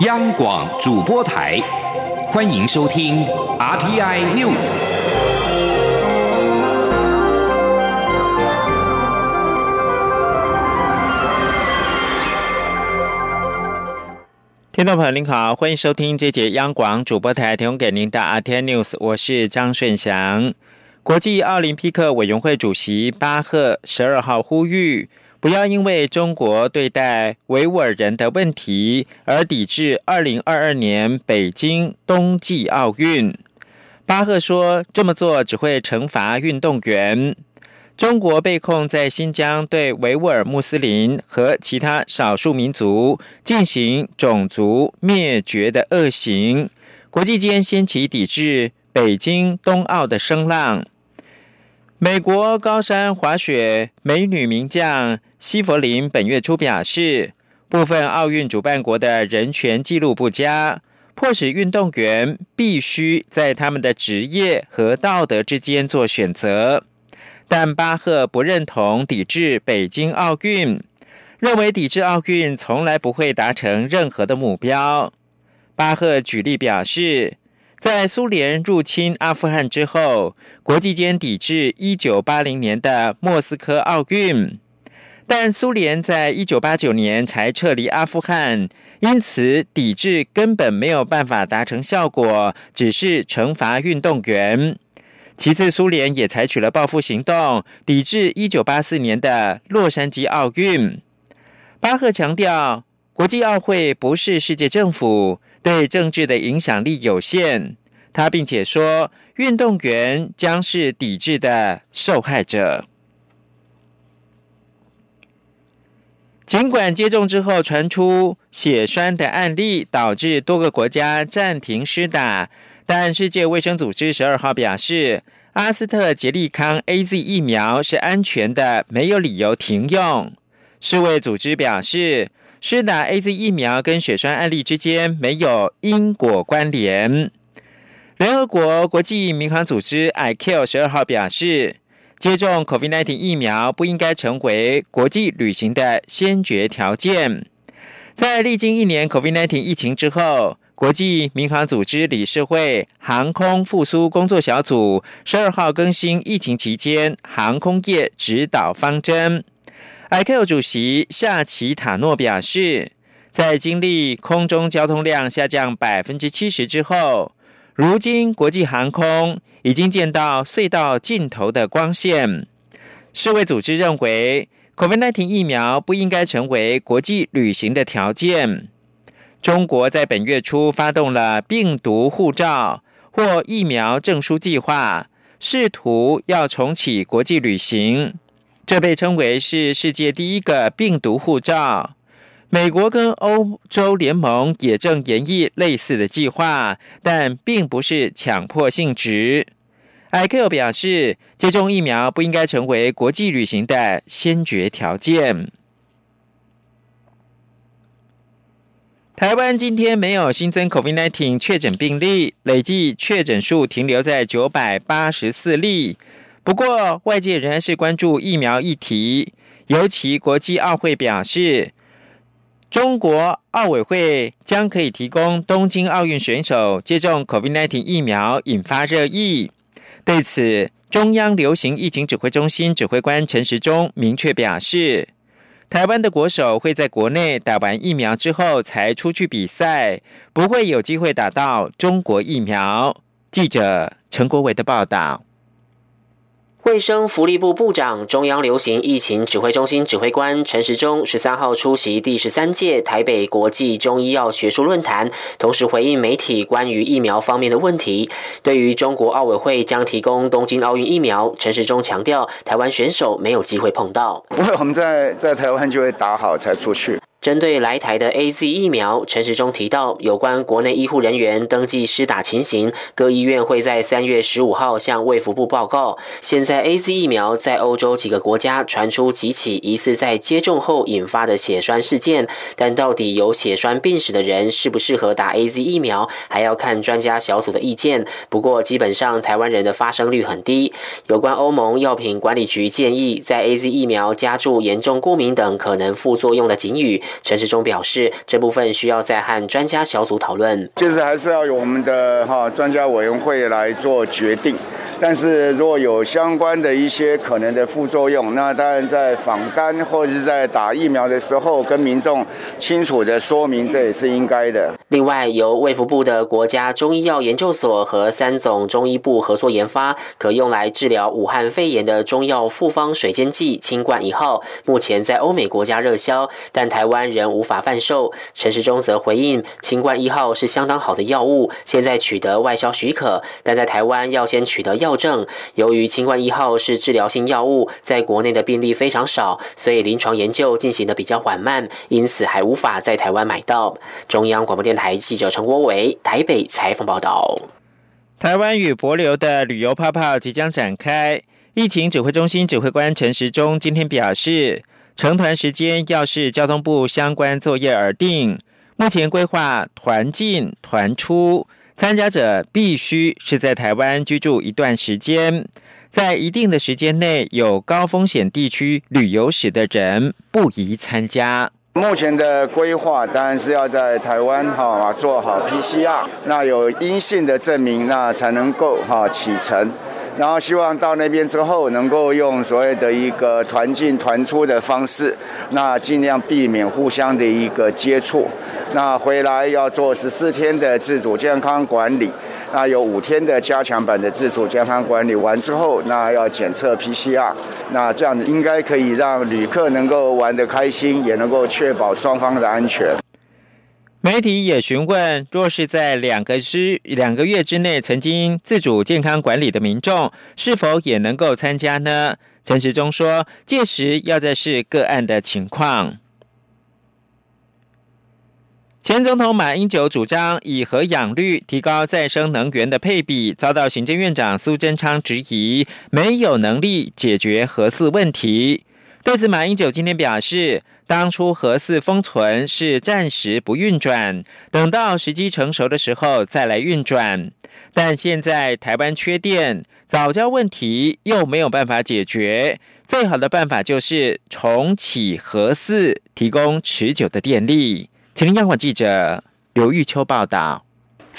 央广主播台，欢迎收听 RTI News。听众朋友您好，欢迎收听这节央广主播台提供给您的 RTI News，我是张顺祥。国际奥林匹克委员会主席巴赫十二号呼吁。不要因为中国对待维吾尔人的问题而抵制二零二二年北京冬季奥运。巴赫说，这么做只会惩罚运动员。中国被控在新疆对维吾尔穆斯林和其他少数民族进行种族灭绝的恶行，国际间掀起抵制北京冬奥的声浪。美国高山滑雪美女名将。西弗林本月初表示，部分奥运主办国的人权记录不佳，迫使运动员必须在他们的职业和道德之间做选择。但巴赫不认同抵制北京奥运，认为抵制奥运从来不会达成任何的目标。巴赫举例表示，在苏联入侵阿富汗之后，国际间抵制一九八零年的莫斯科奥运。但苏联在一九八九年才撤离阿富汗，因此抵制根本没有办法达成效果，只是惩罚运动员。其次，苏联也采取了报复行动，抵制一九八四年的洛杉矶奥运。巴赫强调，国际奥会不是世界政府，对政治的影响力有限。他并且说，运动员将是抵制的受害者。尽管接种之后传出血栓的案例，导致多个国家暂停施打，但世界卫生组织十二号表示，阿斯特捷利康 A Z 疫苗是安全的，没有理由停用。世卫组织表示，施打 A Z 疫苗跟血栓案例之间没有因果关联。联合国国际民航组织 I Q 十二号表示。接种 COVID-19 疫苗不应该成为国际旅行的先决条件。在历经一年 COVID-19 疫情之后，国际民航组织理事会航空复苏工作小组十二号更新疫情期间航空业指导方针。i q 主席夏奇塔诺表示，在经历空中交通量下降百分之七十之后，如今国际航空。已经见到隧道尽头的光线。世卫组织认为，COVID-19 疫苗不应该成为国际旅行的条件。中国在本月初发动了病毒护照或疫苗证书计划，试图要重启国际旅行。这被称为是世界第一个病毒护照。美国跟欧洲联盟也正研议类似的计划，但并不是强迫性质。艾克表示，接种疫苗不应该成为国际旅行的先决条件。台湾今天没有新增 COVID-19 确诊病例，累计确诊数停留在九百八十四例。不过，外界仍然是关注疫苗议题，尤其国际奥会表示。中国奥委会将可以提供东京奥运选手接种 COVID-19 疫苗，引发热议。对此，中央流行疫情指挥中心指挥官陈时中明确表示，台湾的国手会在国内打完疫苗之后才出去比赛，不会有机会打到中国疫苗。记者陈国伟的报道。卫生福利部部长、中央流行疫情指挥中心指挥官陈时中十三号出席第十三届台北国际中医药学术论坛，同时回应媒体关于疫苗方面的问题。对于中国奥委会将提供东京奥运疫苗，陈时中强调，台湾选手没有机会碰到。不会，我们在在台湾就会打好才出去。针对来台的 A Z 疫苗，陈时中提到，有关国内医护人员登记施打情形，各医院会在三月十五号向卫福部报告。现在 A Z 疫苗在欧洲几个国家传出几起疑似在接种后引发的血栓事件，但到底有血栓病史的人适不适合打 A Z 疫苗，还要看专家小组的意见。不过，基本上台湾人的发生率很低。有关欧盟药品管理局建议在 A Z 疫苗加注严重过敏等可能副作用的警语。陈时中表示，这部分需要再和专家小组讨论，就是还是要由我们的哈专家委员会来做决定。但是若有相关的一些可能的副作用，那当然在访单或者是在打疫苗的时候，跟民众清楚的说明，这也是应该的。另外，由卫福部的国家中医药研究所和三总中医部合作研发，可用来治疗武汉肺炎的中药复方水煎剂清冠一号，目前在欧美国家热销，但台湾仍无法贩售。陈时中则回应，清冠一号是相当好的药物，现在取得外销许可，但在台湾要先取得药。证由于清冠一号是治疗性药物，在国内的病例非常少，所以临床研究进行的比较缓慢，因此还无法在台湾买到。中央广播电台台记者陈国伟台北采访报道。台湾与博流的旅游泡泡即将展开，疫情指挥中心指挥官陈时中今天表示，成团时间要视交通部相关作业而定，目前规划团进团出。参加者必须是在台湾居住一段时间，在一定的时间内有高风险地区旅游史的人不宜参加。目前的规划当然是要在台湾哈做好 PCR，那有阴性的证明，那才能够哈启程。然后希望到那边之后，能够用所谓的一个团进团出的方式，那尽量避免互相的一个接触。那回来要做十四天的自主健康管理，那有五天的加强版的自主健康管理完之后，那要检测 PCR，那这样应该可以让旅客能够玩得开心，也能够确保双方的安全。媒体也询问，若是在两个之两个月之内曾经自主健康管理的民众，是否也能够参加呢？陈时中说，届时要再视个案的情况。前总统马英九主张以核养绿，提高再生能源的配比，遭到行政院长苏贞昌质疑，没有能力解决核四问题。对此，马英九今天表示，当初核四封存是暂时不运转，等到时机成熟的时候再来运转。但现在台湾缺电，早教问题又没有办法解决，最好的办法就是重启核四，提供持久的电力。请央广记者刘玉秋报道。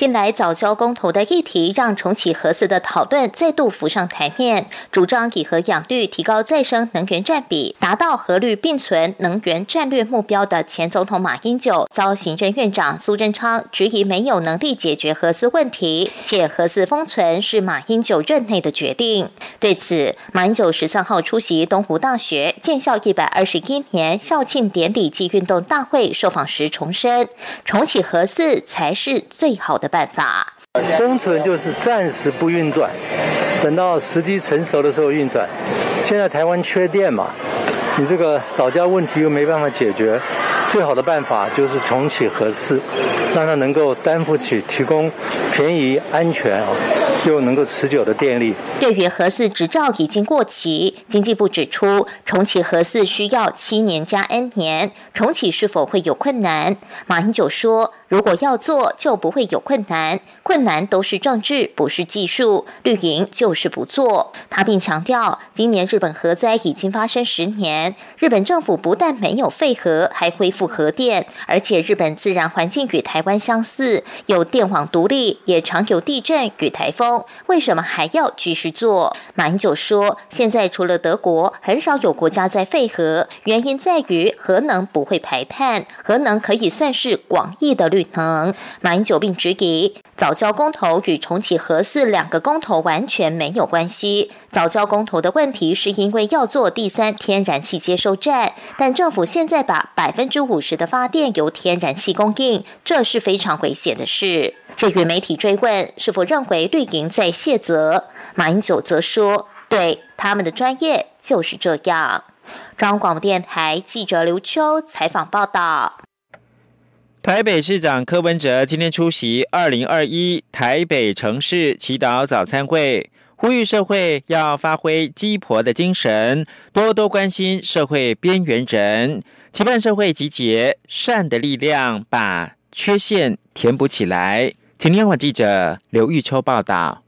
近来早交公投的议题，让重启核四的讨论再度浮上台面。主张以核养绿，提高再生能源占比，达到核绿并存能源战略目标的前总统马英九，遭行政院长苏贞昌质疑没有能力解决核四问题，且核四封存是马英九任内的决定。对此，马英九十三号出席东湖大学建校一百二十一年校庆典礼暨运动大会受访时重申，重启核四才是最好。的办法，封存就是暂时不运转，等到时机成熟的时候运转。现在台湾缺电嘛，你这个早教问题又没办法解决，最好的办法就是重启核四，让它能够担负起提供便宜、安全啊。又能够持久的电力。对于核四执照已经过期，经济部指出，重启核四需要七年加 N 年，重启是否会有困难？马英九说，如果要做，就不会有困难，困难都是政治，不是技术。绿营就是不做。他并强调，今年日本核灾已经发生十年，日本政府不但没有废核，还恢复核电，而且日本自然环境与台湾相似，有电网独立，也常有地震与台风。为什么还要继续做？马英九说，现在除了德国，很少有国家在废核，原因在于核能不会排碳，核能可以算是广义的绿能。马英九并质疑，早教公投与重启核四两个公投完全没有关系。早教公投的问题是因为要做第三天然气接收站，但政府现在把百分之五十的发电由天然气供应，这是非常危险的事。至于媒体追问是否认为绿营在卸责，马英九则说：“对他们的专业就是这样。”中央广播电台记者刘秋采访报道。台北市长柯文哲今天出席二零二一台北城市祈祷早餐会，呼吁社会要发挥鸡婆的精神，多多关心社会边缘人，期盼社会集结善的力量，把缺陷填补起来。请央网记者刘玉秋报道。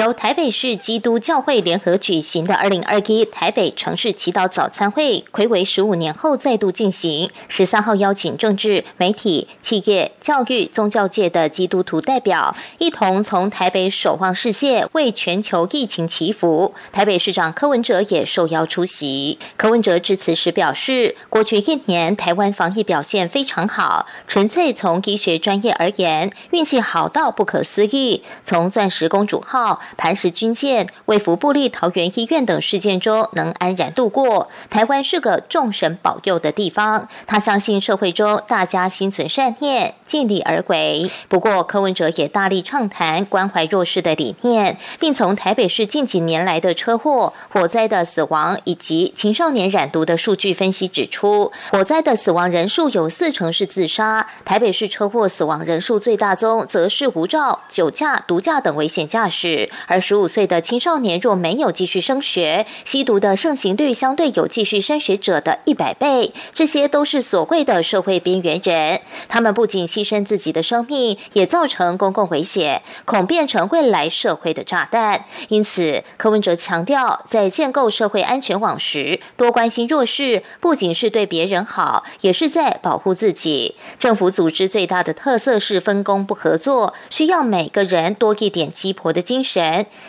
由台北市基督教会联合举行的二零二一台北城市祈祷早餐会，魁违十五年后再度进行。十三号邀请政治、媒体、企业、教育、宗教界的基督徒代表，一同从台北守望世界，为全球疫情祈福。台北市长柯文哲也受邀出席。柯文哲致辞时表示，过去一年台湾防疫表现非常好，纯粹从医学专业而言，运气好到不可思议。从钻石公主号、磐石军舰、为福布利桃园医院等事件中能安然度过，台湾是个众神保佑的地方。他相信社会中大家心存善念，尽力而为。不过，柯文哲也大力畅谈关怀弱势的理念，并从台北市近几年来的车祸、火灾的死亡以及青少年染毒的数据分析指出，火灾的死亡人数有四成是自杀，台北市车祸死亡人数最大宗则是无照、酒驾。毒驾等危险驾驶，而十五岁的青少年若没有继续升学，吸毒的盛行率相对有继续升学者的一百倍。这些都是所谓的社会边缘人，他们不仅牺牲自己的生命，也造成公共危险，恐变成未来社会的炸弹。因此，柯文哲强调，在建构社会安全网时，多关心弱势，不仅是对别人好，也是在保护自己。政府组织最大的特色是分工不合作，需要每个人。多一点鸡婆的精神，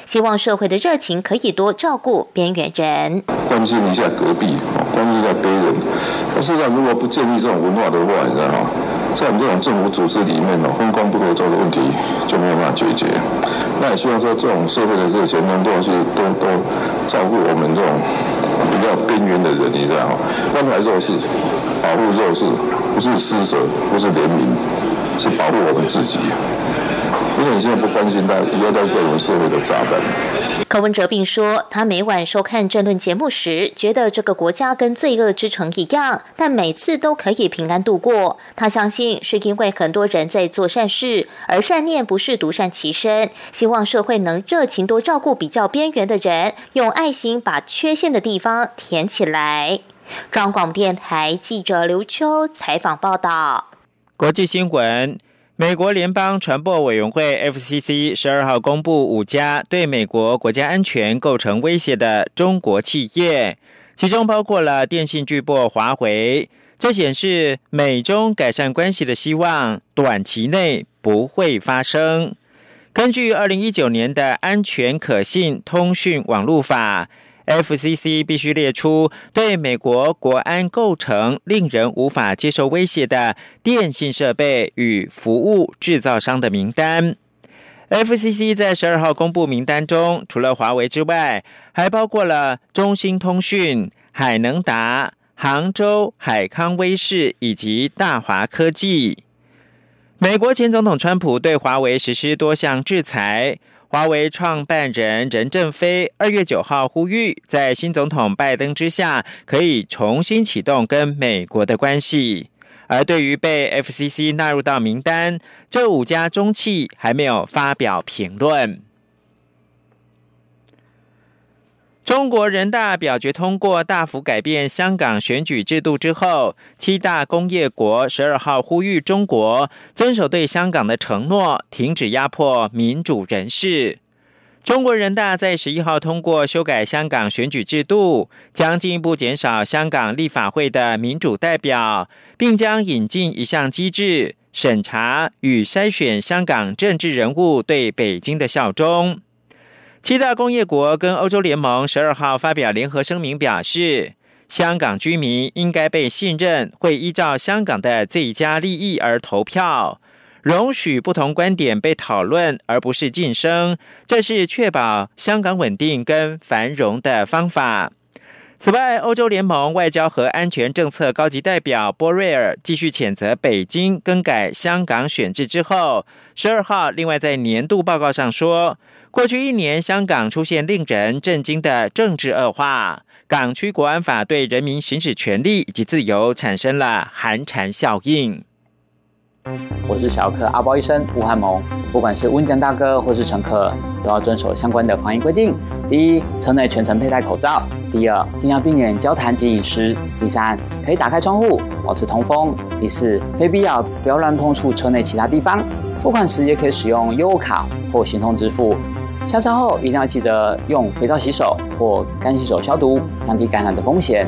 希望社会的热情可以多照顾边缘人，关心一下隔壁，关心一下别人。那事实上，如果不建立这种文化的话，你知道吗？在我们这种政府组织里面呢，分工不合作的问题就没有办法解决。那也希望说，这种社会的热情能够去多多照顾我们这种比较边缘的人，你知道吗？关怀弱势，保护弱势，不是施舍，不是怜悯，是保护我们自己。因为你现在不关心他，以后再变成社会的炸弹。柯文哲并说，他每晚收看政论节目时，觉得这个国家跟罪恶之城一样，但每次都可以平安度过。他相信是因为很多人在做善事，而善念不是独善其身。希望社会能热情多照顾比较边缘的人，用爱心把缺陷的地方填起来。中央广播电台记者刘秋采访报道。国际新闻。美国联邦传播委员会 （FCC） 十二号公布五家对美国国家安全构成威胁的中国企业，其中包括了电信巨擘华为。这显示美中改善关系的希望短期内不会发生。根据二零一九年的安全可信通讯网络法。FCC 必须列出对美国国安构成令人无法接受威胁的电信设备与服务制造商的名单。FCC 在十二号公布名单中，除了华为之外，还包括了中兴通讯、海能达、杭州海康威视以及大华科技。美国前总统川普对华为实施多项制裁。华为创办人任正非二月九号呼吁，在新总统拜登之下，可以重新启动跟美国的关系。而对于被 FCC 纳入到名单，这五家中企还没有发表评论。中国人大表决通过大幅改变香港选举制度之后，七大工业国十二号呼吁中国遵守对香港的承诺，停止压迫民主人士。中国人大在十一号通过修改香港选举制度，将进一步减少香港立法会的民主代表，并将引进一项机制，审查与筛选香港政治人物对北京的效忠。七大工业国跟欧洲联盟十二号发表联合声明，表示香港居民应该被信任，会依照香港的最佳利益而投票，容许不同观点被讨论，而不是晋升，这是确保香港稳定跟繁荣的方法。此外，欧洲联盟外交和安全政策高级代表波瑞尔继续谴责北京更改香港选制之后，十二号另外在年度报告上说。过去一年，香港出现令人震惊的政治恶化，港区国安法对人民行使权利以及自由产生了寒蝉效应。我是小客阿包医生吴汉蒙，不管是温江大哥或是乘客，都要遵守相关的防疫规定。第一，车内全程佩戴口罩；第二，尽量避免交谈及饮食；第三，可以打开窗户，保持通风；第四，非必要不要乱碰触车内其他地方。付款时也可以使用优卡或行动支付。下山后一定要记得用肥皂洗手或干洗手消毒，降低感染的风险。